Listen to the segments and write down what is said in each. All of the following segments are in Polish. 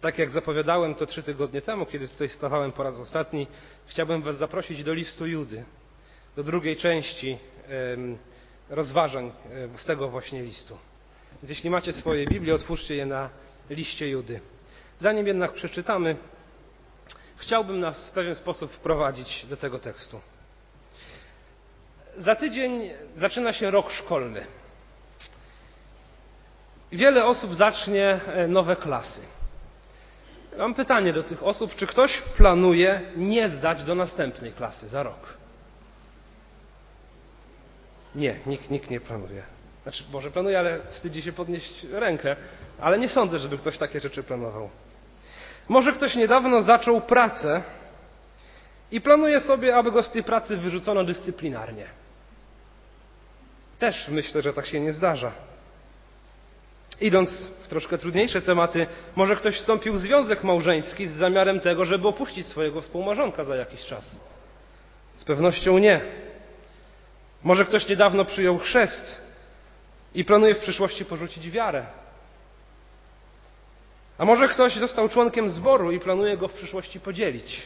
Tak jak zapowiadałem to trzy tygodnie temu, kiedy tutaj stawałem po raz ostatni, chciałbym Was zaprosić do listu Judy, do drugiej części rozważań z tego właśnie listu. Więc jeśli macie swoje Biblię, otwórzcie je na liście Judy. Zanim jednak przeczytamy, chciałbym nas w pewien sposób wprowadzić do tego tekstu. Za tydzień zaczyna się rok szkolny. Wiele osób zacznie e, nowe klasy. Mam pytanie do tych osób, czy ktoś planuje nie zdać do następnej klasy za rok? Nie, nikt, nikt nie planuje. Znaczy, może planuje, ale wstydzi się podnieść rękę, ale nie sądzę, żeby ktoś takie rzeczy planował. Może ktoś niedawno zaczął pracę i planuje sobie, aby go z tej pracy wyrzucono dyscyplinarnie. Też myślę, że tak się nie zdarza. Idąc w troszkę trudniejsze tematy, może ktoś wstąpił w związek małżeński z zamiarem tego, żeby opuścić swojego współmarzonka za jakiś czas. Z pewnością nie. Może ktoś niedawno przyjął chrzest i planuje w przyszłości porzucić wiarę. A może ktoś został członkiem zboru i planuje go w przyszłości podzielić.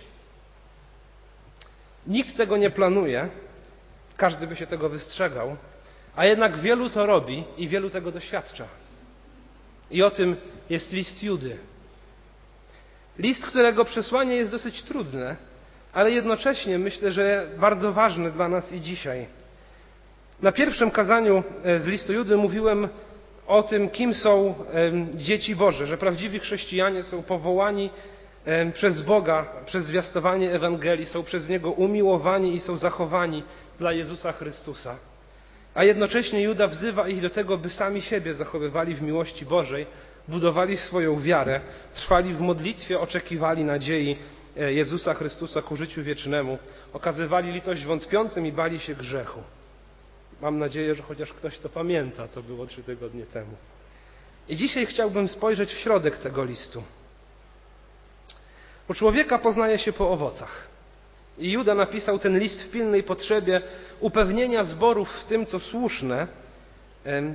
Nikt tego nie planuje, każdy by się tego wystrzegał, a jednak wielu to robi i wielu tego doświadcza. I o tym jest list Judy. List, którego przesłanie jest dosyć trudne, ale jednocześnie myślę, że bardzo ważne dla nas i dzisiaj. Na pierwszym kazaniu e, z listu Judy mówiłem o tym, kim są dzieci Boże, że prawdziwi chrześcijanie są powołani przez Boga, przez zwiastowanie Ewangelii, są przez Niego umiłowani i są zachowani dla Jezusa Chrystusa. A jednocześnie Juda wzywa ich do tego, by sami siebie zachowywali w miłości Bożej, budowali swoją wiarę, trwali w modlitwie, oczekiwali nadziei e, Jezusa Chrystusa ku życiu wiecznemu, okazywali litość wątpiącym i bali się grzechu. Mam nadzieję, że chociaż ktoś to pamięta, co było trzy tygodnie temu. I dzisiaj chciałbym spojrzeć w środek tego listu. Bo człowieka poznaje się po owocach. I Juda napisał ten list w pilnej potrzebie upewnienia zborów w tym, co słuszne,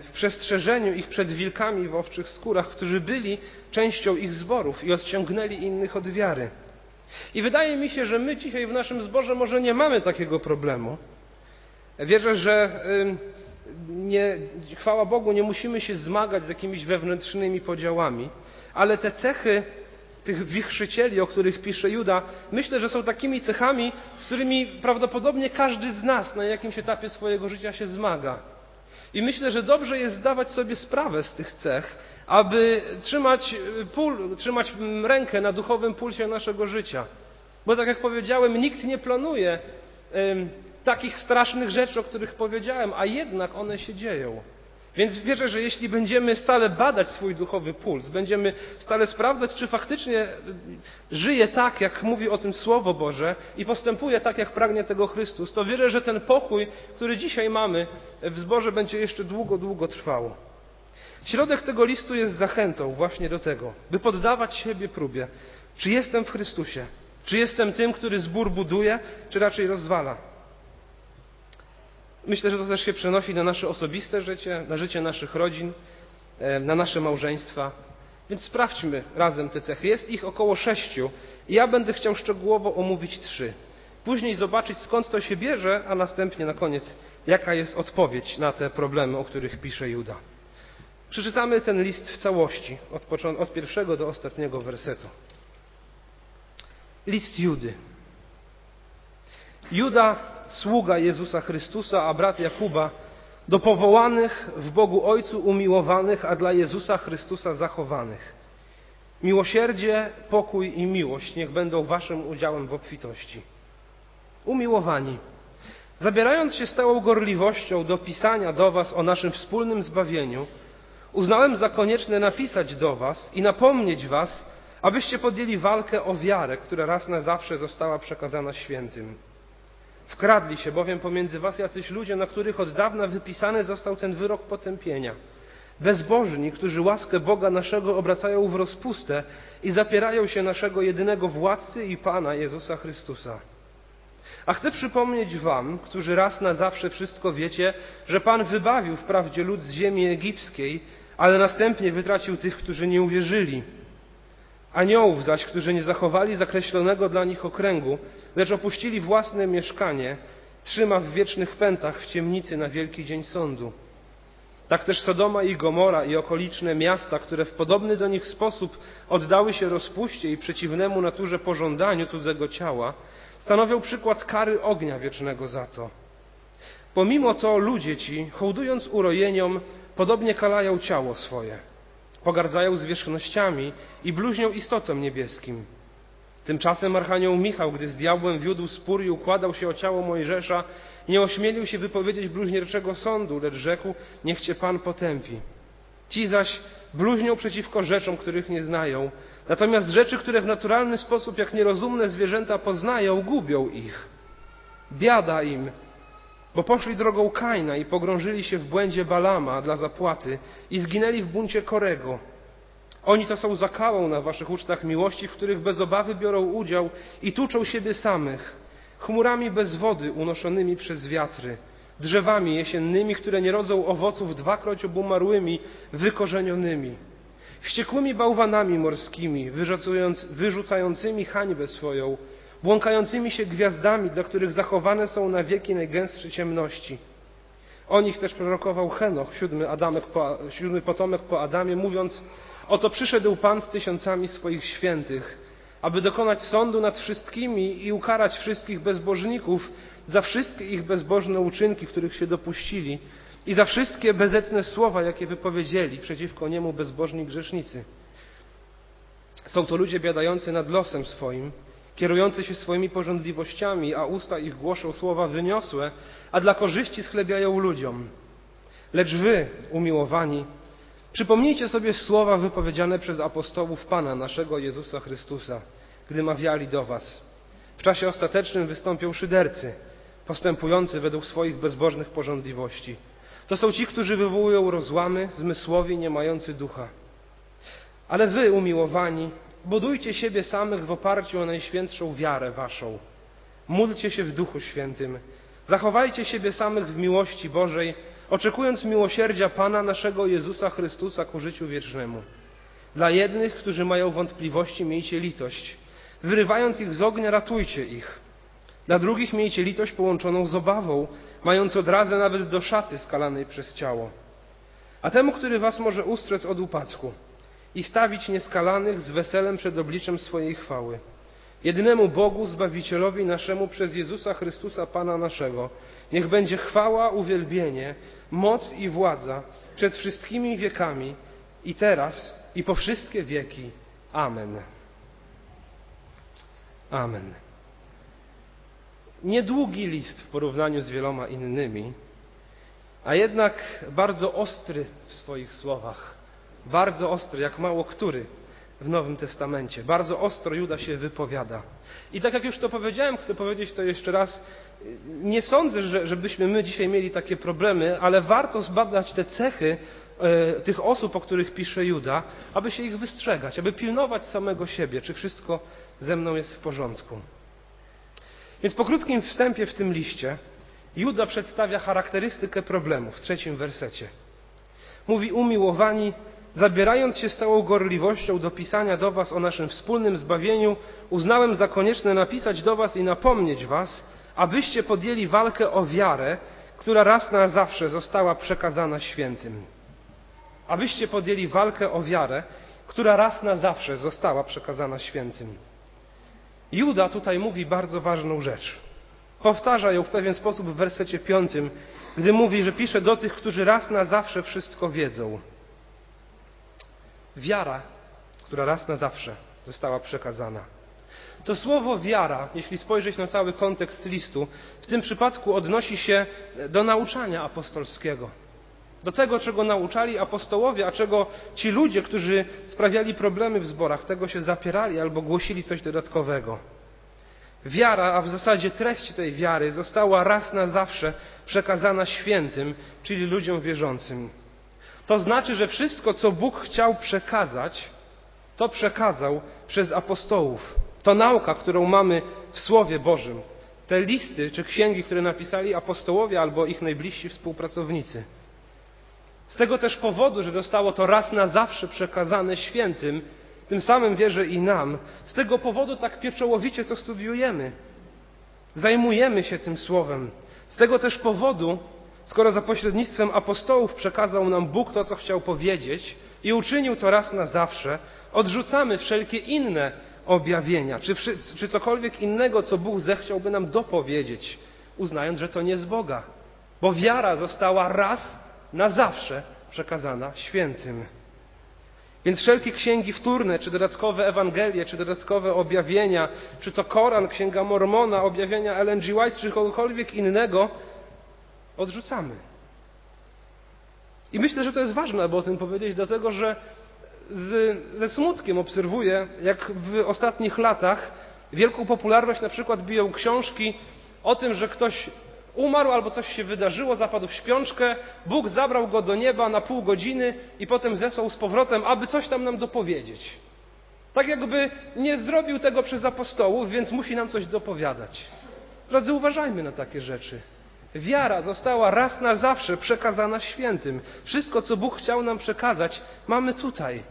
w przestrzeżeniu ich przed wilkami w owczych skórach, którzy byli częścią ich zborów i odciągnęli innych od wiary. I wydaje mi się, że my dzisiaj w naszym zborze może nie mamy takiego problemu. Wierzę, że nie, chwała Bogu, nie musimy się zmagać z jakimiś wewnętrznymi podziałami, ale te cechy tych wichrzycieli, o których pisze Juda, myślę, że są takimi cechami, z którymi prawdopodobnie każdy z nas na jakimś etapie swojego życia się zmaga. I myślę, że dobrze jest zdawać sobie sprawę z tych cech, aby trzymać, pól, trzymać rękę na duchowym pulsie naszego życia. Bo tak jak powiedziałem, nikt nie planuje takich strasznych rzeczy, o których powiedziałem, a jednak one się dzieją. Więc wierzę, że jeśli będziemy stale badać swój duchowy puls, będziemy stale sprawdzać, czy faktycznie żyje tak, jak mówi o tym Słowo Boże i postępuje tak, jak pragnie tego Chrystus, to wierzę, że ten pokój, który dzisiaj mamy w zborze, będzie jeszcze długo, długo trwał. Środek tego listu jest zachętą właśnie do tego, by poddawać siebie próbie. Czy jestem w Chrystusie? Czy jestem tym, który zbór buduje, czy raczej rozwala? Myślę, że to też się przenosi na nasze osobiste życie, na życie naszych rodzin, e, na nasze małżeństwa. Więc sprawdźmy razem te cechy. Jest ich około sześciu i ja będę chciał szczegółowo omówić trzy. Później zobaczyć skąd to się bierze, a następnie na koniec jaka jest odpowiedź na te problemy, o których pisze Juda. Przeczytamy ten list w całości, od, od pierwszego do ostatniego wersetu. List Judy. Juda sługa Jezusa Chrystusa, a brat Jakuba, do powołanych w Bogu Ojcu umiłowanych, a dla Jezusa Chrystusa zachowanych. Miłosierdzie, pokój i miłość niech będą waszym udziałem w obfitości. Umiłowani, zabierając się z całą gorliwością do pisania do was o naszym wspólnym zbawieniu, uznałem za konieczne napisać do was i napomnieć was, abyście podjęli walkę o wiarę, która raz na zawsze została przekazana świętym. Wkradli się bowiem pomiędzy was jacyś ludzie, na których od dawna wypisany został ten wyrok potępienia. Bezbożni, którzy łaskę Boga naszego obracają w rozpustę i zapierają się naszego jedynego władcy i Pana Jezusa Chrystusa. A chcę przypomnieć wam, którzy raz na zawsze wszystko wiecie, że Pan wybawił wprawdzie lud z ziemi egipskiej, ale następnie wytracił tych, którzy nie uwierzyli. Aniołów zaś, którzy nie zachowali zakreślonego dla nich okręgu, lecz opuścili własne mieszkanie, trzyma w wiecznych pętach w ciemnicy na wielki dzień sądu. Tak też Sodoma i Gomora i okoliczne miasta, które w podobny do nich sposób oddały się rozpuście i przeciwnemu naturze pożądaniu cudzego ciała, stanowią przykład kary ognia wiecznego za to. Pomimo to ludzie ci, hołdując urojeniom, podobnie kalają ciało swoje, pogardzają zwierzchnościami i bluźnią istotom niebieskim. Tymczasem Archanioł Michał, gdy z diabłem wiódł spór i układał się o ciało Mojżesza, nie ośmielił się wypowiedzieć bluźnierczego sądu, lecz rzekł, niech cię Pan potępi. Ci zaś bluźnią przeciwko rzeczom, których nie znają, natomiast rzeczy, które w naturalny sposób, jak nierozumne zwierzęta poznają, gubią ich. Biada im, bo poszli drogą Kaina i pogrążyli się w błędzie Balama dla zapłaty i zginęli w buncie Korego. Oni to są zakałą na waszych ucztach miłości, w których bez obawy biorą udział i tuczą siebie samych, chmurami bez wody unoszonymi przez wiatry, drzewami jesiennymi, które nie rodzą owoców dwakroć obumarłymi, wykorzenionymi, wściekłymi bałwanami morskimi, wyrzucającymi hańbę swoją, błąkającymi się gwiazdami, dla których zachowane są na wieki najgęstsze ciemności. O nich też prorokował Henoch, siódmy, Adamek po, siódmy potomek po Adamie, mówiąc Oto przyszedł Pan z tysiącami swoich świętych, aby dokonać sądu nad wszystkimi i ukarać wszystkich bezbożników za wszystkie ich bezbożne uczynki, których się dopuścili i za wszystkie bezecne słowa, jakie wypowiedzieli przeciwko niemu bezbożni grzesznicy. Są to ludzie biadający nad losem swoim, kierujący się swoimi porządliwościami, a usta ich głoszą słowa wyniosłe, a dla korzyści schlebiają ludziom. Lecz wy, umiłowani, Przypomnijcie sobie słowa wypowiedziane przez apostołów Pana naszego Jezusa Chrystusa, gdy mawiali do Was. W czasie ostatecznym wystąpią szydercy, postępujący według swoich bezbożnych porządliwości. To są ci, którzy wywołują rozłamy, zmysłowi, nie mający ducha. Ale wy, umiłowani, budujcie siebie samych w oparciu o najświętszą wiarę waszą. Módlcie się w Duchu Świętym. Zachowajcie siebie samych w miłości Bożej, oczekując miłosierdzia Pana naszego Jezusa Chrystusa ku życiu wiecznemu. Dla jednych, którzy mają wątpliwości, miejcie litość. Wyrywając ich z ognia, ratujcie ich. Dla drugich miejcie litość połączoną z obawą, mając odrazę nawet do szaty skalanej przez ciało. A temu, który was może ustrzec od upadku i stawić nieskalanych z weselem przed obliczem swojej chwały. Jedynemu Bogu, Zbawicielowi naszemu przez Jezusa Chrystusa Pana naszego, niech będzie chwała, uwielbienie, moc i władza przed wszystkimi wiekami i teraz i po wszystkie wieki. Amen. Amen. Niedługi list w porównaniu z wieloma innymi, a jednak bardzo ostry w swoich słowach. Bardzo ostry, jak mało który w Nowym Testamencie. Bardzo ostro Juda się wypowiada. I tak jak już to powiedziałem, chcę powiedzieć to jeszcze raz. Nie sądzę, że, żebyśmy my dzisiaj mieli takie problemy, ale warto zbadać te cechy e, tych osób, o których pisze Juda, aby się ich wystrzegać, aby pilnować samego siebie, czy wszystko ze mną jest w porządku. Więc po krótkim wstępie w tym liście Juda przedstawia charakterystykę problemu w trzecim wersecie. Mówi umiłowani, zabierając się z całą gorliwością do pisania do Was o naszym wspólnym zbawieniu, uznałem za konieczne napisać do Was i napomnieć Was, abyście podjęli walkę o wiarę, która raz na zawsze została przekazana świętym. Abyście podjęli walkę o wiarę, która raz na zawsze została przekazana świętym. Juda tutaj mówi bardzo ważną rzecz. Powtarza ją w pewien sposób w wersecie piątym, gdy mówi, że pisze do tych, którzy raz na zawsze wszystko wiedzą. Wiara, która raz na zawsze została przekazana. To słowo wiara, jeśli spojrzeć na cały kontekst listu, w tym przypadku odnosi się do nauczania apostolskiego. Do tego, czego nauczali apostołowie, a czego ci ludzie, którzy sprawiali problemy w zborach, tego się zapierali albo głosili coś dodatkowego. Wiara, a w zasadzie treść tej wiary została raz na zawsze przekazana świętym, czyli ludziom wierzącym. To znaczy, że wszystko, co Bóg chciał przekazać, to przekazał przez apostołów. To nauka, którą mamy w Słowie Bożym. Te listy czy księgi, które napisali apostołowie albo ich najbliżsi współpracownicy. Z tego też powodu, że zostało to raz na zawsze przekazane świętym, tym samym wierzę i nam. Z tego powodu tak pieczołowicie to studiujemy. Zajmujemy się tym słowem. Z tego też powodu, skoro za pośrednictwem apostołów przekazał nam Bóg to, co chciał powiedzieć i uczynił to raz na zawsze, odrzucamy wszelkie inne objawienia, czy, czy cokolwiek innego, co Bóg zechciałby nam dopowiedzieć, uznając, że to nie z Boga. Bo wiara została raz na zawsze przekazana świętym. Więc wszelkie księgi wtórne, czy dodatkowe Ewangelie, czy dodatkowe objawienia, czy to Koran, Księga Mormona, objawienia Ellen G. White, czy kogokolwiek innego, odrzucamy. I myślę, że to jest ważne, aby o tym powiedzieć, dlatego że z, ze smutkiem obserwuję, jak w ostatnich latach wielką popularność na przykład biją książki o tym, że ktoś umarł albo coś się wydarzyło, zapadł w śpiączkę, Bóg zabrał go do nieba na pół godziny i potem zesłał z powrotem, aby coś tam nam dopowiedzieć. Tak jakby nie zrobił tego przez apostołów, więc musi nam coś dopowiadać. Drodzy, uważajmy na takie rzeczy. Wiara została raz na zawsze przekazana świętym. Wszystko, co Bóg chciał nam przekazać, mamy tutaj,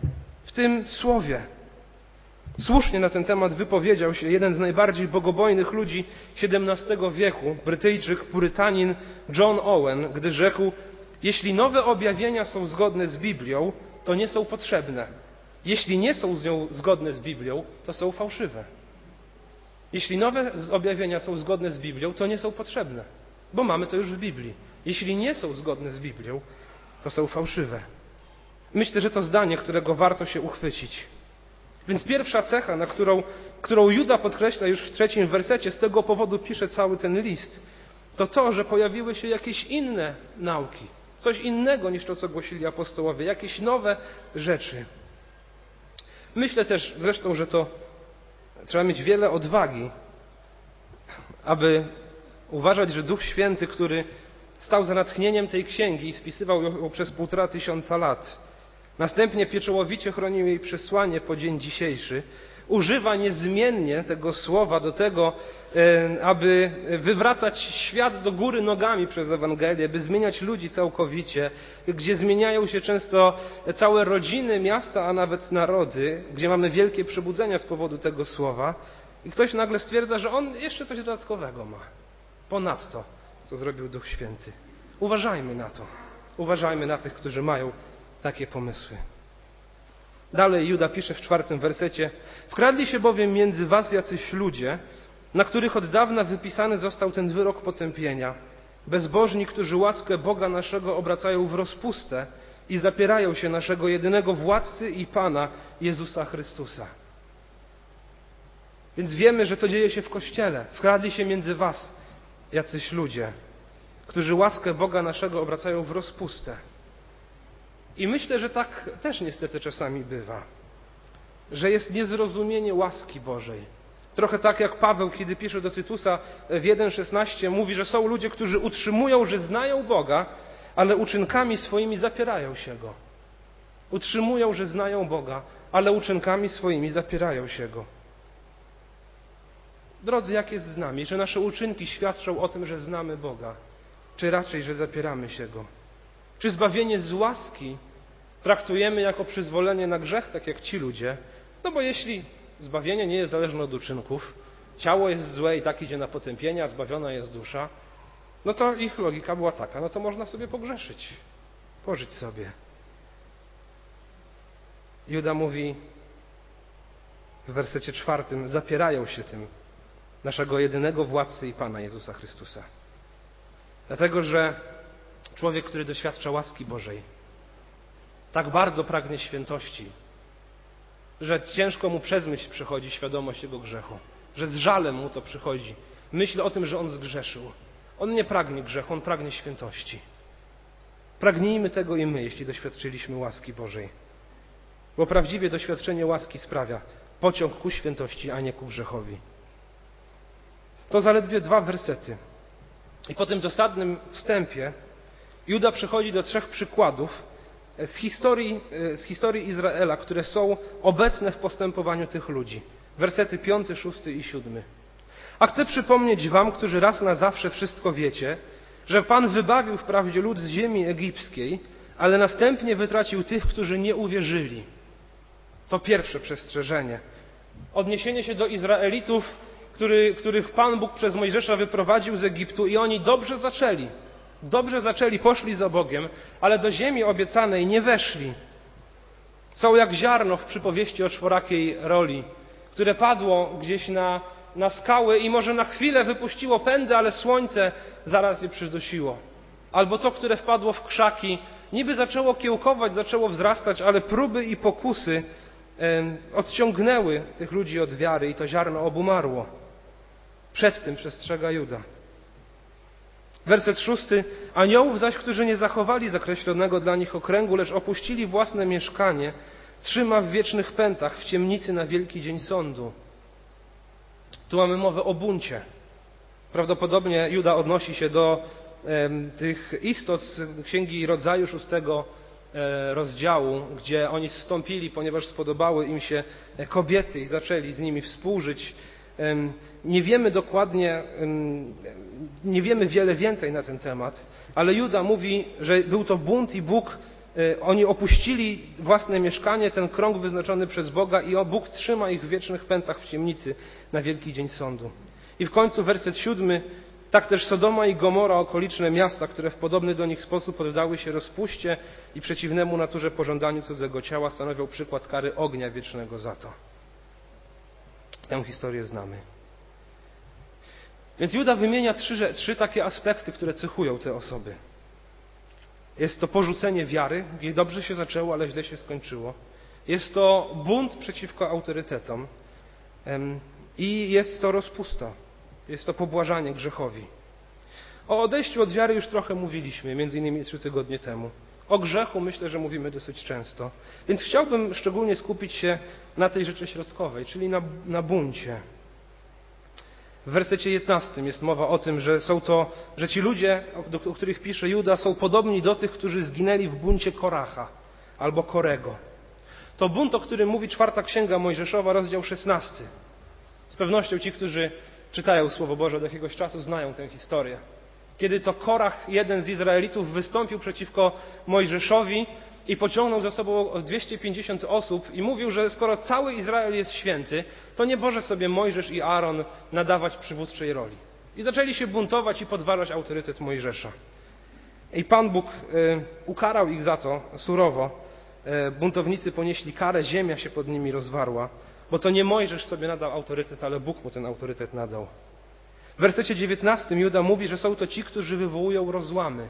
w tym słowie. Słusznie na ten temat wypowiedział się jeden z najbardziej bogobojnych ludzi XVII wieku, Brytyjczyk, purytanin John Owen, gdy rzekł: Jeśli nowe objawienia są zgodne z Biblią, to nie są potrzebne. Jeśli nie są z nią zgodne z Biblią, to są fałszywe. Jeśli nowe objawienia są zgodne z Biblią, to nie są potrzebne, bo mamy to już w Biblii. Jeśli nie są zgodne z Biblią, to są fałszywe. Myślę, że to zdanie, którego warto się uchwycić. Więc pierwsza cecha, na którą, którą Juda podkreśla już w trzecim wersecie, z tego powodu pisze cały ten list, to to, że pojawiły się jakieś inne nauki, coś innego niż to, co głosili apostołowie, jakieś nowe rzeczy. Myślę też zresztą, że to trzeba mieć wiele odwagi, aby uważać, że Duch Święty, który stał za natchnieniem tej księgi i spisywał ją przez półtora tysiąca lat, Następnie pieczołowicie chronił jej przesłanie po dzień dzisiejszy. Używa niezmiennie tego słowa do tego, e, aby wywracać świat do góry nogami przez Ewangelię, by zmieniać ludzi całkowicie, gdzie zmieniają się często całe rodziny, miasta, a nawet narody, gdzie mamy wielkie przebudzenia z powodu tego słowa. I ktoś nagle stwierdza, że on jeszcze coś dodatkowego ma. Ponadto, co zrobił Duch Święty. Uważajmy na to. Uważajmy na tych, którzy mają takie pomysły. Dalej Juda pisze w czwartym wersecie: Wkradli się bowiem między was jacyś ludzie, na których od dawna wypisany został ten wyrok potępienia. Bezbożni, którzy łaskę Boga naszego obracają w rozpustę i zapierają się naszego jedynego władcy i Pana Jezusa Chrystusa. Więc wiemy, że to dzieje się w Kościele. Wkradli się między was jacyś ludzie, którzy łaskę Boga naszego obracają w rozpustę. I myślę, że tak też niestety czasami bywa, że jest niezrozumienie łaski Bożej. Trochę tak jak Paweł, kiedy pisze do Tytusa w 1,16, mówi, że są ludzie, którzy utrzymują, że znają Boga, ale uczynkami swoimi zapierają się Go. Utrzymują, że znają Boga, ale uczynkami swoimi zapierają się Go. Drodzy, jak jest z nami? Czy nasze uczynki świadczą o tym, że znamy Boga? Czy raczej, że zapieramy się Go? Czy zbawienie z łaski traktujemy jako przyzwolenie na grzech, tak jak ci ludzie? No bo jeśli zbawienie nie jest zależne od uczynków, ciało jest złe i tak idzie na potępienie, a zbawiona jest dusza, no to ich logika była taka, no to można sobie pogrzeszyć, pożyć sobie. Juda mówi w wersecie czwartym, zapierają się tym naszego jedynego władcy i Pana Jezusa Chrystusa. Dlatego, że Człowiek, który doświadcza łaski Bożej, tak bardzo pragnie świętości, że ciężko mu przez myśl przychodzi świadomość jego grzechu, że z żalem mu to przychodzi. Myśl o tym, że on zgrzeszył. On nie pragnie grzechu, on pragnie świętości. Pragnijmy tego i my, jeśli doświadczyliśmy łaski Bożej. Bo prawdziwie doświadczenie łaski sprawia pociąg ku świętości, a nie ku grzechowi. To zaledwie dwa wersety. I po tym dosadnym wstępie Juda przechodzi do trzech przykładów z historii, z historii Izraela, które są obecne w postępowaniu tych ludzi. Wersety 5, 6 i 7. A chcę przypomnieć wam, którzy raz na zawsze wszystko wiecie, że Pan wybawił wprawdzie lud z ziemi egipskiej, ale następnie wytracił tych, którzy nie uwierzyli. To pierwsze przestrzeżenie. Odniesienie się do Izraelitów, który, których Pan Bóg przez Mojżesza wyprowadził z Egiptu i oni dobrze zaczęli. Dobrze zaczęli, poszli za Bogiem, ale do ziemi obiecanej nie weszli. Są jak ziarno w przypowieści o czworakiej roli, które padło gdzieś na, na skały i może na chwilę wypuściło pędy, ale słońce zaraz je przydosiło. Albo to, które wpadło w krzaki, niby zaczęło kiełkować, zaczęło wzrastać, ale próby i pokusy odciągnęły tych ludzi od wiary i to ziarno obumarło. Przed tym przestrzega Juda. Werset szósty. Aniołów zaś, którzy nie zachowali zakreślonego dla nich okręgu, lecz opuścili własne mieszkanie, trzyma w wiecznych pętach w ciemnicy na wielki dzień sądu. Tu mamy mowę o buncie. Prawdopodobnie Juda odnosi się do tych istot z Księgi Rodzaju szóstego e, rozdziału, gdzie oni zstąpili, ponieważ spodobały im się kobiety i zaczęli z nimi współżyć. Nie wiemy dokładnie, nie wiemy wiele więcej na ten temat, ale Juda mówi, że był to bunt i Bóg, e, oni opuścili własne mieszkanie, ten krąg wyznaczony przez Boga i Bóg trzyma ich w wiecznych pętach w ciemnicy na wielki dzień sądu. I w końcu werset siódmy tak też Sodoma i Gomora, okoliczne miasta, które w podobny do nich sposób poddały się rozpuście i przeciwnemu naturze pożądaniu cudzego ciała, stanowią przykład kary ognia wiecznego za to. Tę historię znamy. Więc Juda wymienia trzy, trzy takie aspekty, które cechują te osoby. Jest to porzucenie wiary, gdzie dobrze się zaczęło, ale źle się skończyło. Jest to bunt przeciwko autorytetom. I jest to rozpusta. Jest to pobłażanie grzechowi. O odejściu od wiary już trochę mówiliśmy, między innymi trzy tygodnie temu. O grzechu myślę, że mówimy dosyć często. Więc chciałbym szczególnie skupić się na tej rzeczy środkowej, czyli na, na buncie. W wersecie 11 jest mowa o tym, że są to, że ci ludzie, o których pisze Juda, są podobni do tych, którzy zginęli w buncie Koracha albo Korego. To bunt, o którym mówi czwarta księga Mojżeszowa, rozdział 16. Z pewnością ci, którzy czytają Słowo Boże od jakiegoś czasu, znają tę historię. Kiedy to Korach, jeden z Izraelitów, wystąpił przeciwko Mojżeszowi i pociągnął za sobą 250 osób i mówił, że skoro cały Izrael jest święty, to nie może sobie Mojżesz i Aaron nadawać przywódczej roli. I zaczęli się buntować i podważać autorytet Mojżesza. I Pan Bóg y, ukarał ich za to surowo. Y, buntownicy ponieśli karę, ziemia się pod nimi rozwarła. Bo to nie Mojżesz sobie nadał autorytet, ale Bóg mu ten autorytet nadał. W wersecie 19 Juda mówi, że są to ci, którzy wywołują rozłamy.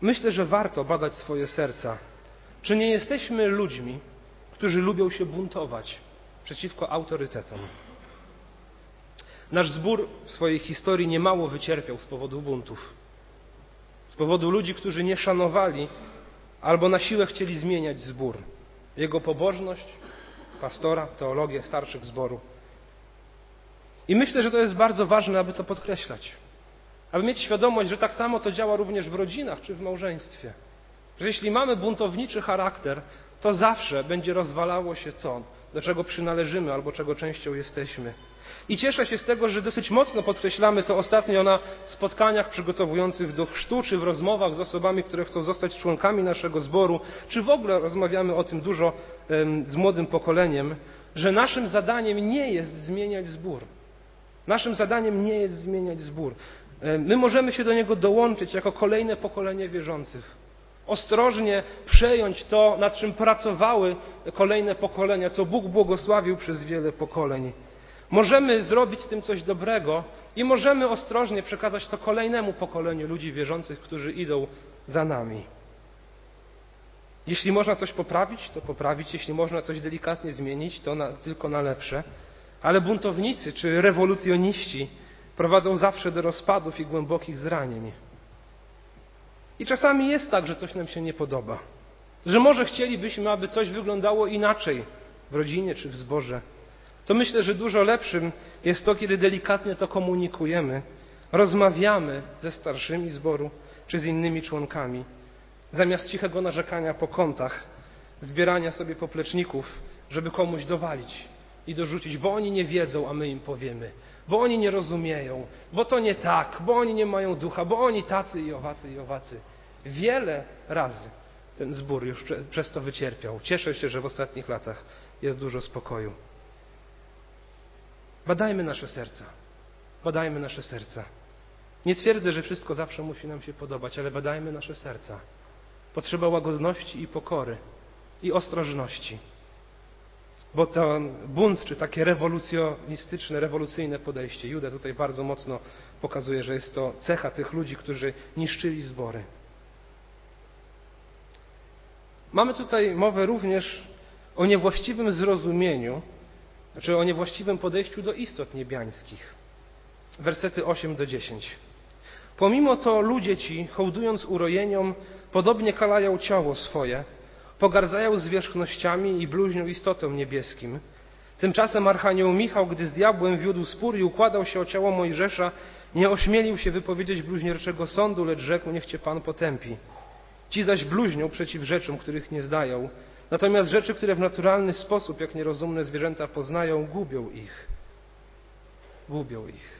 Myślę, że warto badać swoje serca. Czy nie jesteśmy ludźmi, którzy lubią się buntować przeciwko autorytetom? Nasz zbór w swojej historii niemało wycierpiał z powodu buntów. Z powodu ludzi, którzy nie szanowali albo na siłę chcieli zmieniać zbór jego pobożność, pastora, teologię starszych zboru. I myślę, że to jest bardzo ważne, aby to podkreślać. Aby mieć świadomość, że tak samo to działa również w rodzinach czy w małżeństwie. Że jeśli mamy buntowniczy charakter, to zawsze będzie rozwalało się to, do czego przynależymy albo czego częścią jesteśmy. I cieszę się z tego, że dosyć mocno podkreślamy to ostatnio na spotkaniach przygotowujących do chrztu, czy w rozmowach z osobami, które chcą zostać członkami naszego zboru, czy w ogóle rozmawiamy o tym dużo z młodym pokoleniem, że naszym zadaniem nie jest zmieniać zbór. Naszym zadaniem nie jest zmieniać zbór. My możemy się do niego dołączyć jako kolejne pokolenie wierzących. Ostrożnie przejąć to, nad czym pracowały kolejne pokolenia, co Bóg błogosławił przez wiele pokoleń. Możemy zrobić z tym coś dobrego i możemy ostrożnie przekazać to kolejnemu pokoleniu ludzi wierzących, którzy idą za nami. Jeśli można coś poprawić, to poprawić, jeśli można coś delikatnie zmienić, to na, tylko na lepsze. Ale buntownicy czy rewolucjoniści prowadzą zawsze do rozpadów i głębokich zranień. I czasami jest tak, że coś nam się nie podoba. Że może chcielibyśmy, aby coś wyglądało inaczej w rodzinie czy w zborze to myślę, że dużo lepszym jest to, kiedy delikatnie to komunikujemy, rozmawiamy ze starszymi zboru czy z innymi członkami, zamiast cichego narzekania po kątach, zbierania sobie popleczników, żeby komuś dowalić i dorzucić, bo oni nie wiedzą, a my im powiemy, bo oni nie rozumieją, bo to nie tak, bo oni nie mają ducha, bo oni tacy i owacy i owacy. Wiele razy ten zbór już przez to wycierpiał. Cieszę się, że w ostatnich latach jest dużo spokoju. Badajmy nasze serca. Badajmy nasze serca. Nie twierdzę, że wszystko zawsze musi nam się podobać, ale badajmy nasze serca. Potrzeba łagodności i pokory i ostrożności. Bo ten bunt, czy takie rewolucjonistyczne, rewolucyjne podejście, Juda tutaj bardzo mocno pokazuje, że jest to cecha tych ludzi, którzy niszczyli zbory. Mamy tutaj mowę również o niewłaściwym zrozumieniu, znaczy o niewłaściwym podejściu do istot niebiańskich. Wersety 8 do 10. Pomimo to ludzie ci, hołdując urojeniom, podobnie kalają ciało swoje, pogardzają zwierzchnościami i bluźnią istotom niebieskim. Tymczasem Archanioł Michał, gdy z diabłem wiódł spór i układał się o ciało Mojżesza, nie ośmielił się wypowiedzieć bluźnierczego sądu, lecz rzekł, niech cię Pan potępi. Ci zaś bluźnią przeciw rzeczom, których nie zdają. Natomiast rzeczy, które w naturalny sposób, jak nierozumne zwierzęta poznają, gubią ich. Gubią ich.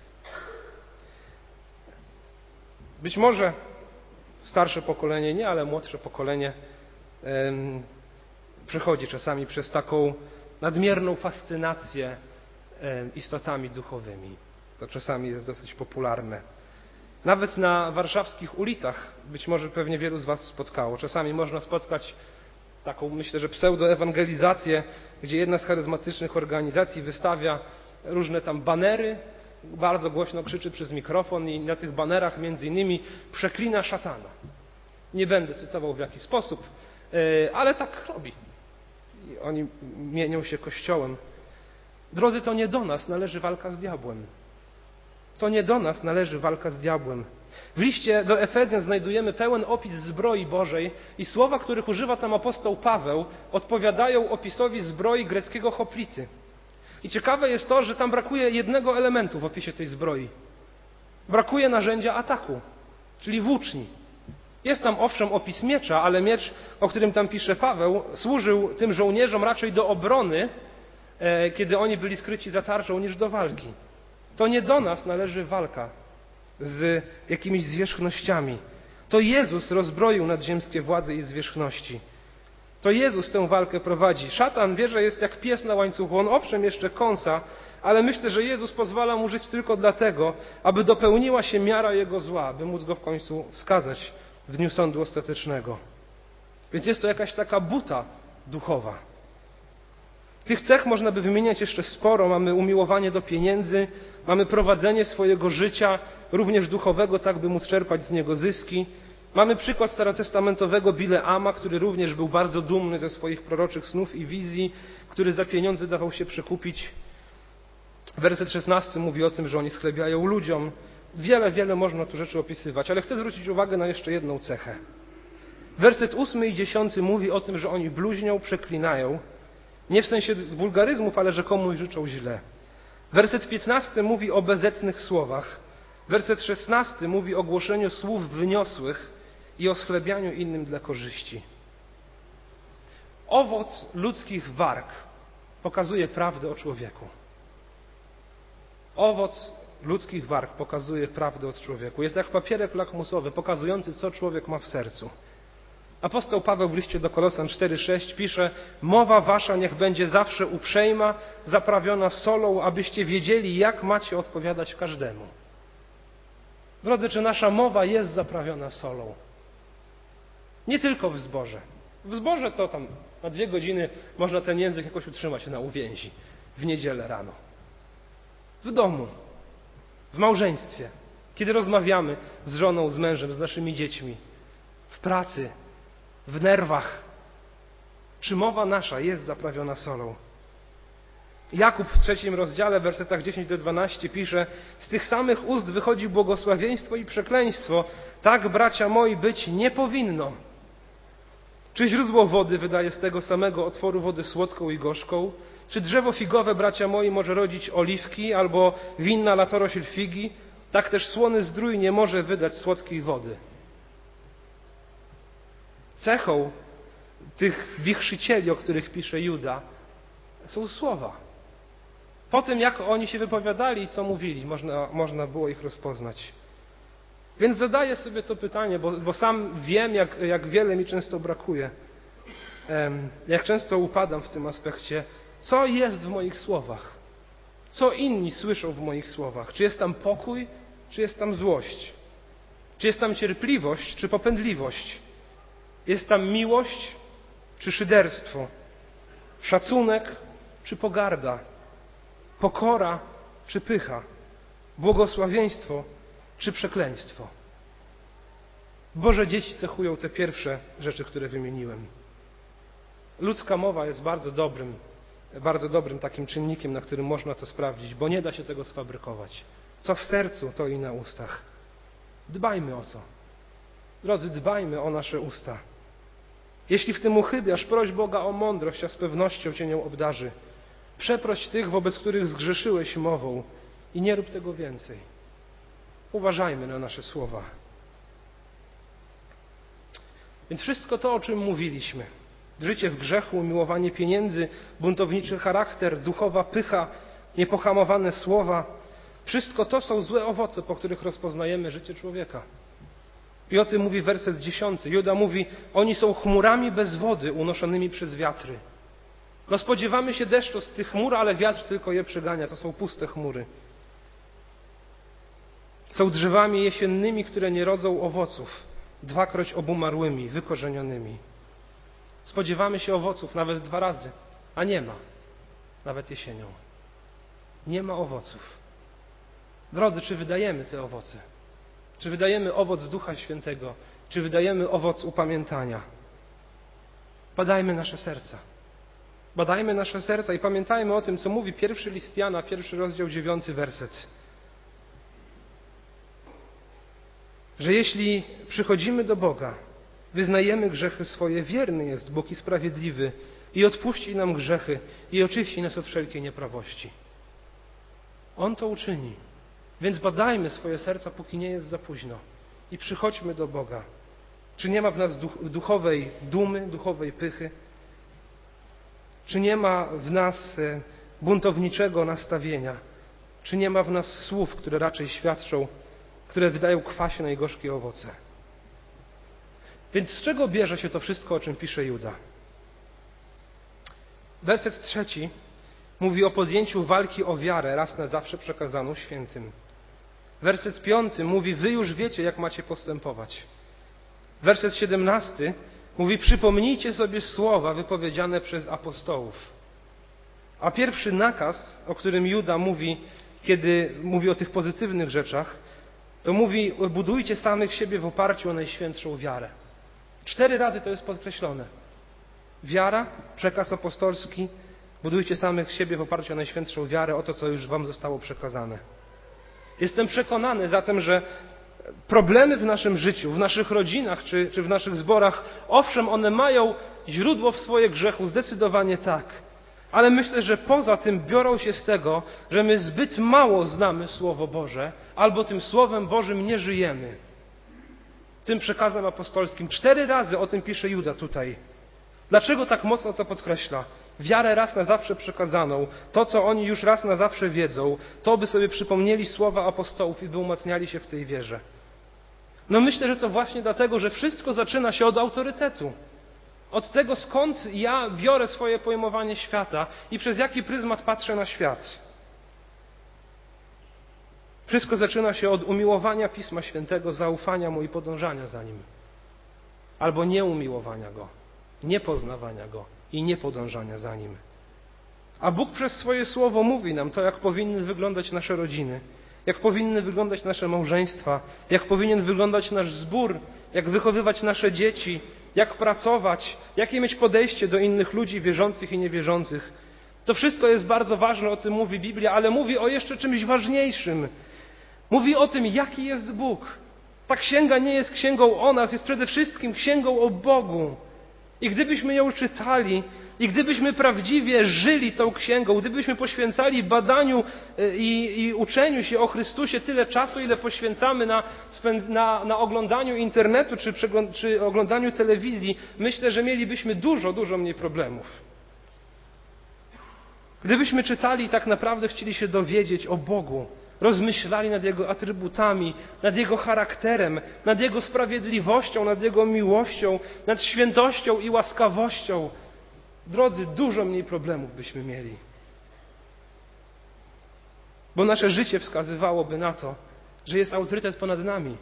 Być może starsze pokolenie nie, ale młodsze pokolenie przechodzi czasami przez taką nadmierną fascynację istotami duchowymi. To czasami jest dosyć popularne. Nawet na warszawskich ulicach, być może pewnie wielu z Was spotkało, czasami można spotkać taką, myślę, że pseudoewangelizację, gdzie jedna z charyzmatycznych organizacji wystawia różne tam banery, bardzo głośno krzyczy przez mikrofon i na tych banerach między innymi przeklina szatana. Nie będę cytował w jaki sposób, ale tak robi. I oni mienią się kościołem. Drodzy, to nie do nas należy walka z diabłem. To nie do nas należy walka z diabłem. W liście do Efezjan znajdujemy pełen opis zbroi Bożej i słowa, których używa tam apostoł Paweł, odpowiadają opisowi zbroi greckiego hoplity. I ciekawe jest to, że tam brakuje jednego elementu w opisie tej zbroi. Brakuje narzędzia ataku, czyli włóczni. Jest tam owszem opis miecza, ale miecz, o którym tam pisze Paweł, służył tym żołnierzom raczej do obrony, e, kiedy oni byli skryci za tarczą, niż do walki. To nie do nas należy walka z jakimiś zwierzchnościami. To Jezus rozbroił nadziemskie władze i zwierzchności. To Jezus tę walkę prowadzi. Szatan wie, że jest jak pies na łańcuchu. On owszem jeszcze kąsa, ale myślę, że Jezus pozwala mu żyć tylko dlatego, aby dopełniła się miara jego zła, by móc go w końcu skazać w dniu sądu ostatecznego. Więc jest to jakaś taka buta duchowa. Tych cech można by wymieniać jeszcze sporo. Mamy umiłowanie do pieniędzy, mamy prowadzenie swojego życia, również duchowego, tak by móc czerpać z niego zyski. Mamy przykład starotestamentowego Bileama, który również był bardzo dumny ze swoich proroczych snów i wizji, który za pieniądze dawał się przekupić. Werset 16 mówi o tym, że oni schlebiają ludziom. Wiele, wiele można tu rzeczy opisywać, ale chcę zwrócić uwagę na jeszcze jedną cechę. Werset 8 i 10 mówi o tym, że oni bluźnią, przeklinają, nie w sensie wulgaryzmów, ale że komuś życzą źle. Werset 15 mówi o bezecnych słowach. Werset 16 mówi o głoszeniu słów wyniosłych i o schlebianiu innym dla korzyści. Owoc ludzkich warg pokazuje prawdę o człowieku. Owoc ludzkich warg pokazuje prawdę o człowieku. Jest jak papierek lakmusowy, pokazujący, co człowiek ma w sercu. Apostoł Paweł w liście do Kolosan 4:6 pisze: Mowa wasza niech będzie zawsze uprzejma, zaprawiona solą, abyście wiedzieli, jak macie odpowiadać każdemu. Drodzy, czy nasza mowa jest zaprawiona solą? Nie tylko w zborze. W zborze to tam na dwie godziny można ten język jakoś utrzymać na uwięzi w niedzielę rano. W domu, w małżeństwie, kiedy rozmawiamy z żoną, z mężem, z naszymi dziećmi, w pracy, w nerwach. Czy mowa nasza jest zaprawiona solą? Jakub w trzecim rozdziale, wersetach 10 do 12 pisze: Z tych samych ust wychodzi błogosławieństwo i przekleństwo. Tak, bracia moi, być nie powinno. Czy źródło wody wydaje z tego samego otworu wodę słodką i gorzką? Czy drzewo figowe, bracia moi, może rodzić oliwki albo winna latorośl figi? Tak też słony zdrój nie może wydać słodkiej wody. Cechą tych wichrzycieli, o których pisze Juda, są słowa. Po tym, jak oni się wypowiadali i co mówili, można, można było ich rozpoznać. Więc zadaję sobie to pytanie, bo, bo sam wiem, jak, jak wiele mi często brakuje. Jak często upadam w tym aspekcie. Co jest w moich słowach? Co inni słyszą w moich słowach? Czy jest tam pokój, czy jest tam złość? Czy jest tam cierpliwość, czy popędliwość? Jest tam miłość, czy szyderstwo? Szacunek, czy pogarda? Pokora, czy pycha? Błogosławieństwo, czy przekleństwo? Boże dzieci cechują te pierwsze rzeczy, które wymieniłem. Ludzka mowa jest bardzo dobrym, bardzo dobrym takim czynnikiem, na którym można to sprawdzić, bo nie da się tego sfabrykować. Co w sercu, to i na ustach. Dbajmy o to. Drodzy, dbajmy o nasze usta. Jeśli w tym uchybiasz, proś Boga o mądrość, a z pewnością Cię nią obdarzy. Przeproś tych, wobec których zgrzeszyłeś mową i nie rób tego więcej. Uważajmy na nasze słowa. Więc wszystko to, o czym mówiliśmy, życie w grzechu, umiłowanie pieniędzy, buntowniczy charakter, duchowa pycha, niepohamowane słowa, wszystko to są złe owoce, po których rozpoznajemy życie człowieka. I o tym mówi werset dziesiąty. Juda mówi, oni są chmurami bez wody unoszonymi przez wiatry. No spodziewamy się deszczu z tych chmur, ale wiatr tylko je przegania. To są puste chmury. Są drzewami jesiennymi, które nie rodzą owoców, dwakroć obumarłymi, wykorzenionymi. Spodziewamy się owoców nawet dwa razy, a nie ma, nawet jesienią. Nie ma owoców. Drodzy, czy wydajemy te owoce? Czy wydajemy owoc Ducha Świętego? Czy wydajemy owoc upamiętania? Badajmy nasze serca. Badajmy nasze serca i pamiętajmy o tym, co mówi pierwszy list Jana, pierwszy rozdział, dziewiąty werset. Że jeśli przychodzimy do Boga, wyznajemy grzechy swoje, wierny jest Bóg i sprawiedliwy i odpuści nam grzechy i oczyści nas od wszelkiej nieprawości. On to uczyni. Więc badajmy swoje serca, póki nie jest za późno. I przychodźmy do Boga. Czy nie ma w nas duchowej dumy, duchowej pychy? Czy nie ma w nas e, buntowniczego nastawienia? Czy nie ma w nas słów, które raczej świadczą, które wydają kwasie i gorzkie owoce? Więc z czego bierze się to wszystko, o czym pisze Juda? Werset trzeci mówi o podjęciu walki o wiarę raz na zawsze przekazaną świętym. Werset piąty mówi, wy już wiecie, jak macie postępować. Werset siedemnasty mówi, przypomnijcie sobie słowa wypowiedziane przez apostołów. A pierwszy nakaz, o którym Juda mówi, kiedy mówi o tych pozytywnych rzeczach, to mówi, budujcie samych siebie w oparciu o najświętszą wiarę. Cztery razy to jest podkreślone. Wiara, przekaz apostolski, budujcie samych siebie w oparciu o najświętszą wiarę, o to, co już wam zostało przekazane. Jestem przekonany zatem, że problemy w naszym życiu, w naszych rodzinach czy, czy w naszych zborach, owszem, one mają źródło w swoje grzechu, zdecydowanie tak. Ale myślę, że poza tym biorą się z tego, że my zbyt mało znamy Słowo Boże, albo tym Słowem Bożym nie żyjemy. Tym przekazem apostolskim. Cztery razy o tym pisze Juda tutaj. Dlaczego tak mocno to podkreśla? wiarę raz na zawsze przekazaną, to, co oni już raz na zawsze wiedzą, to by sobie przypomnieli słowa apostołów i by umacniali się w tej wierze. No myślę, że to właśnie dlatego, że wszystko zaczyna się od autorytetu. Od tego, skąd ja biorę swoje pojmowanie świata i przez jaki pryzmat patrzę na świat. Wszystko zaczyna się od umiłowania Pisma Świętego, zaufania mu i podążania za nim. Albo nieumiłowania go, niepoznawania go i nie podążania za Nim. A Bóg przez swoje słowo mówi nam to, jak powinny wyglądać nasze rodziny, jak powinny wyglądać nasze małżeństwa, jak powinien wyglądać nasz zbór, jak wychowywać nasze dzieci, jak pracować, jakie mieć podejście do innych ludzi wierzących i niewierzących. To wszystko jest bardzo ważne, o tym mówi Biblia, ale mówi o jeszcze czymś ważniejszym. Mówi o tym, jaki jest Bóg. Ta księga nie jest księgą o nas, jest przede wszystkim księgą o Bogu. I gdybyśmy ją czytali, i gdybyśmy prawdziwie żyli tą księgą, gdybyśmy poświęcali badaniu e, i, i uczeniu się o Chrystusie tyle czasu, ile poświęcamy na, na, na oglądaniu internetu czy, czy oglądaniu telewizji, myślę, że mielibyśmy dużo, dużo mniej problemów. Gdybyśmy czytali i tak naprawdę chcieli się dowiedzieć o Bogu, rozmyślali nad Jego atrybutami, nad Jego charakterem, nad Jego sprawiedliwością, nad Jego miłością, nad świętością i łaskawością, drodzy, dużo mniej problemów byśmy mieli. Bo nasze życie wskazywałoby na to, że jest autorytet ponad nami.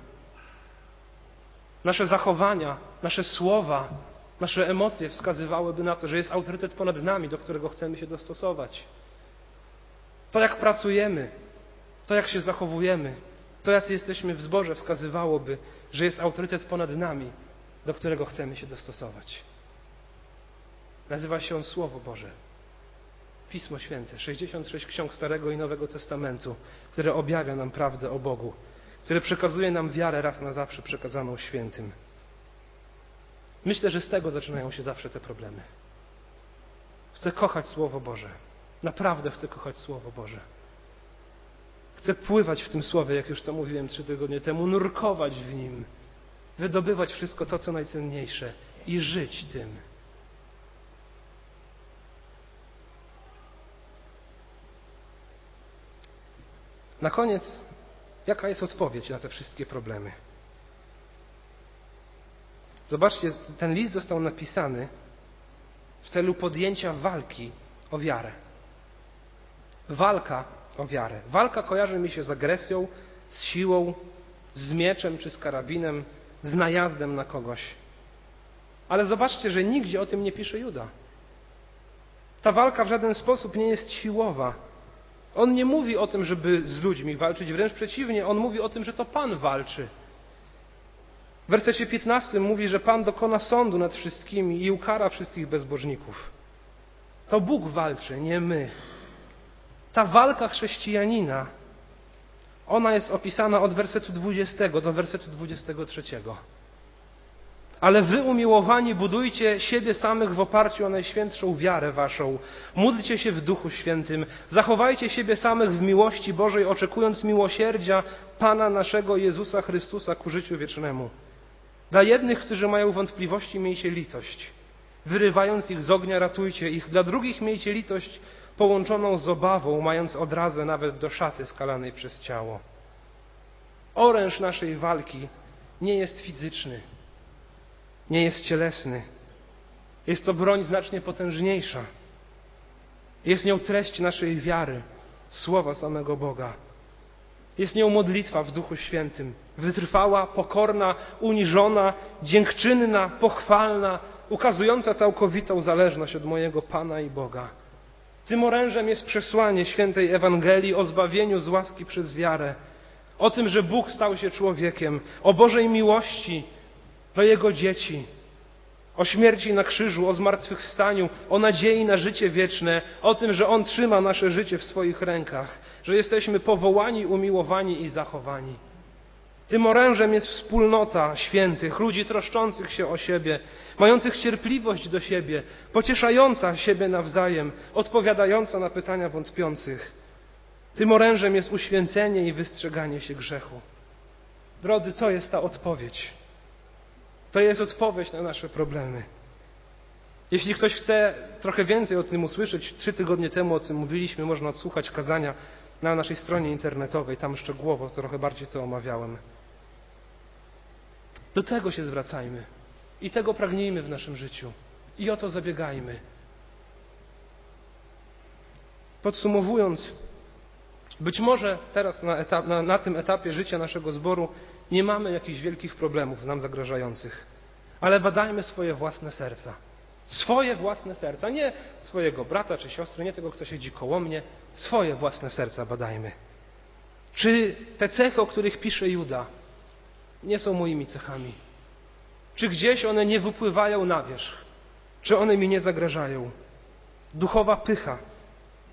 Nasze zachowania, nasze słowa, nasze emocje wskazywałyby na to, że jest autorytet ponad nami, do którego chcemy się dostosować. To, jak pracujemy, to, jak się zachowujemy, to, jacy jesteśmy w zborze, wskazywałoby, że jest autorytet ponad nami, do którego chcemy się dostosować. Nazywa się on Słowo Boże. Pismo Święte, 66 ksiąg Starego i Nowego Testamentu, które objawia nam prawdę o Bogu, które przekazuje nam wiarę raz na zawsze przekazaną świętym. Myślę, że z tego zaczynają się zawsze te problemy. Chcę kochać Słowo Boże. Naprawdę chcę kochać Słowo Boże. Chcę pływać w tym Słowie, jak już to mówiłem trzy tygodnie temu, nurkować w nim, wydobywać wszystko to, co najcenniejsze i żyć tym. Na koniec, jaka jest odpowiedź na te wszystkie problemy? Zobaczcie, ten list został napisany w celu podjęcia walki o wiarę. Walka o wiarę. Walka kojarzy mi się z agresją, z siłą, z mieczem czy z karabinem, z najazdem na kogoś. Ale zobaczcie, że nigdzie o tym nie pisze Juda. Ta walka w żaden sposób nie jest siłowa. On nie mówi o tym, żeby z ludźmi walczyć, wręcz przeciwnie, on mówi o tym, że to Pan walczy. W wersecie 15 mówi, że Pan dokona sądu nad wszystkimi i ukara wszystkich bezbożników. To Bóg walczy, nie my. Ta walka chrześcijanina, ona jest opisana od wersetu 20 do wersetu 23. Ale wy, umiłowani, budujcie siebie samych w oparciu o najświętszą wiarę waszą. Módlcie się w Duchu Świętym. Zachowajcie siebie samych w miłości Bożej, oczekując miłosierdzia Pana naszego Jezusa Chrystusa ku życiu wiecznemu. Dla jednych, którzy mają wątpliwości, miejcie litość. Wyrywając ich z ognia, ratujcie ich. Dla drugich miejcie litość połączoną z obawą, mając odrazę nawet do szaty skalanej przez ciało. Oręż naszej walki nie jest fizyczny, nie jest cielesny. Jest to broń znacznie potężniejsza. Jest nią treść naszej wiary, słowa samego Boga. Jest nią modlitwa w Duchu Świętym, wytrwała, pokorna, uniżona, dziękczynna, pochwalna, ukazująca całkowitą zależność od mojego Pana i Boga. Tym orężem jest przesłanie świętej Ewangelii o zbawieniu z łaski przez wiarę, o tym, że Bóg stał się człowiekiem, o Bożej miłości do Jego dzieci, o śmierci na krzyżu, o zmartwychwstaniu, o nadziei na życie wieczne, o tym, że On trzyma nasze życie w swoich rękach, że jesteśmy powołani, umiłowani i zachowani. Tym orężem jest wspólnota świętych, ludzi troszczących się o siebie, mających cierpliwość do siebie, pocieszająca siebie nawzajem, odpowiadająca na pytania wątpiących. Tym orężem jest uświęcenie i wystrzeganie się grzechu. Drodzy, to jest ta odpowiedź. To jest odpowiedź na nasze problemy. Jeśli ktoś chce trochę więcej o tym usłyszeć, trzy tygodnie temu o tym mówiliśmy, można odsłuchać kazania na naszej stronie internetowej, tam szczegółowo trochę bardziej to omawiałem. Do tego się zwracajmy i tego pragnijmy w naszym życiu i o to zabiegajmy. Podsumowując, być może teraz na, etap, na, na tym etapie życia naszego zboru nie mamy jakichś wielkich problemów nam zagrażających, ale badajmy swoje własne serca. Swoje własne serca, nie swojego brata czy siostry, nie tego, kto siedzi koło mnie, swoje własne serca badajmy. Czy te cechy, o których pisze Juda, nie są moimi cechami? Czy gdzieś one nie wypływają na wierzch? Czy one mi nie zagrażają? Duchowa pycha,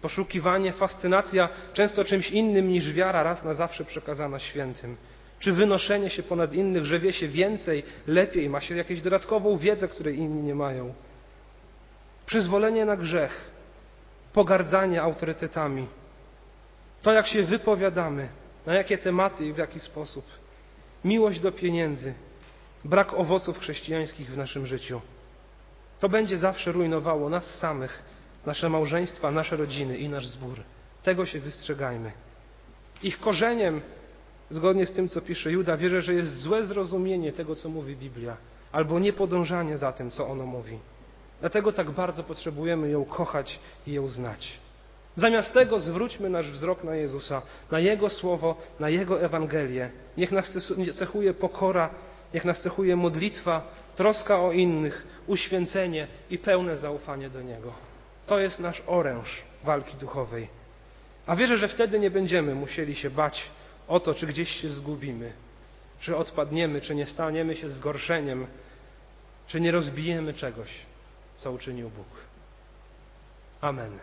poszukiwanie, fascynacja często czymś innym niż wiara raz na zawsze przekazana świętym. Czy wynoszenie się ponad innych, że wie się więcej, lepiej, ma się jakąś dodatkową wiedzę, której inni nie mają. Przyzwolenie na grzech, pogardzanie autorytetami. To, jak się wypowiadamy, na jakie tematy i w jaki sposób. Miłość do pieniędzy, brak owoców chrześcijańskich w naszym życiu. To będzie zawsze rujnowało nas samych, nasze małżeństwa, nasze rodziny i nasz zbór. Tego się wystrzegajmy. Ich korzeniem, zgodnie z tym, co pisze Juda, wierzę, że jest złe zrozumienie tego, co mówi Biblia, albo niepodążanie za tym, co ono mówi. Dlatego tak bardzo potrzebujemy ją kochać i ją znać. Zamiast tego zwróćmy nasz wzrok na Jezusa, na Jego Słowo, na Jego Ewangelię. Niech nas cechuje pokora, niech nas cechuje modlitwa, troska o innych, uświęcenie i pełne zaufanie do Niego. To jest nasz oręż walki duchowej. A wierzę, że wtedy nie będziemy musieli się bać o to, czy gdzieś się zgubimy, czy odpadniemy, czy nie staniemy się zgorszeniem, czy nie rozbijemy czegoś, co uczynił Bóg. Amen.